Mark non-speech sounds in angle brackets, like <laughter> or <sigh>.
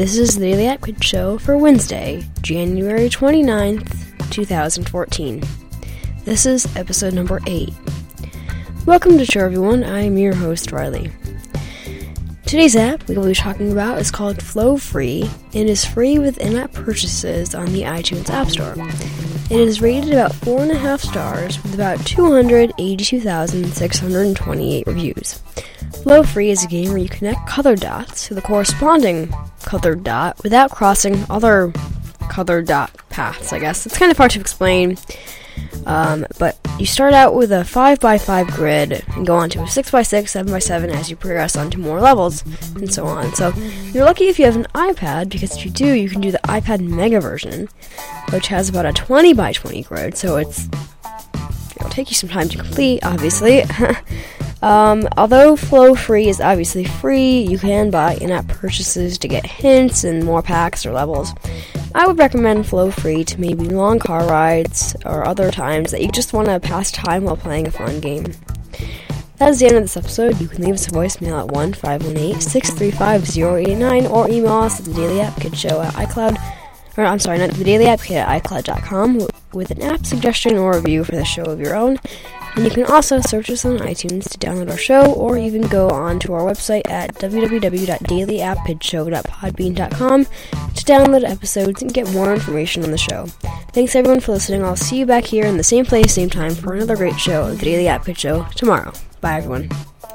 This is the Daily Kid Show for Wednesday, January 29th, 2014. This is episode number 8. Welcome to show, everyone. I'm your host, Riley. Today's app we will be talking about is called Flow Free and is free with in app purchases on the iTunes App Store. It is rated about 4.5 stars with about 282,628 reviews. Flow Free is a game where you connect color dots to the corresponding colored dot without crossing other colored dot paths, I guess. It's kind of hard to explain. Um, but you start out with a 5x5 grid and go on to a 6x6, 7x7 as you progress onto more levels, and so on. So you're lucky if you have an iPad, because if you do, you can do the iPad Mega version, which has about a 20x20 grid, so it's. It'll take you some time to complete, obviously. <laughs> Um, although Flow Free is obviously free, you can buy in app purchases to get hints and more packs or levels. I would recommend Flow Free to maybe long car rides or other times that you just want to pass time while playing a fun game. That is the end of this episode. You can leave us a voicemail at 1 518 635 089 or email us at the Daily App Kid Show at iCloud. Or, I'm sorry, not the Daily App Kid at iCloud.com with an app suggestion or review for the show of your own. And you can also search us on iTunes to download our show, or even go on to our website at www.dailyappkidshow.podbean.com to download episodes and get more information on the show. Thanks everyone for listening. I'll see you back here in the same place, same time for another great show the Daily App Kid Show tomorrow. Bye everyone.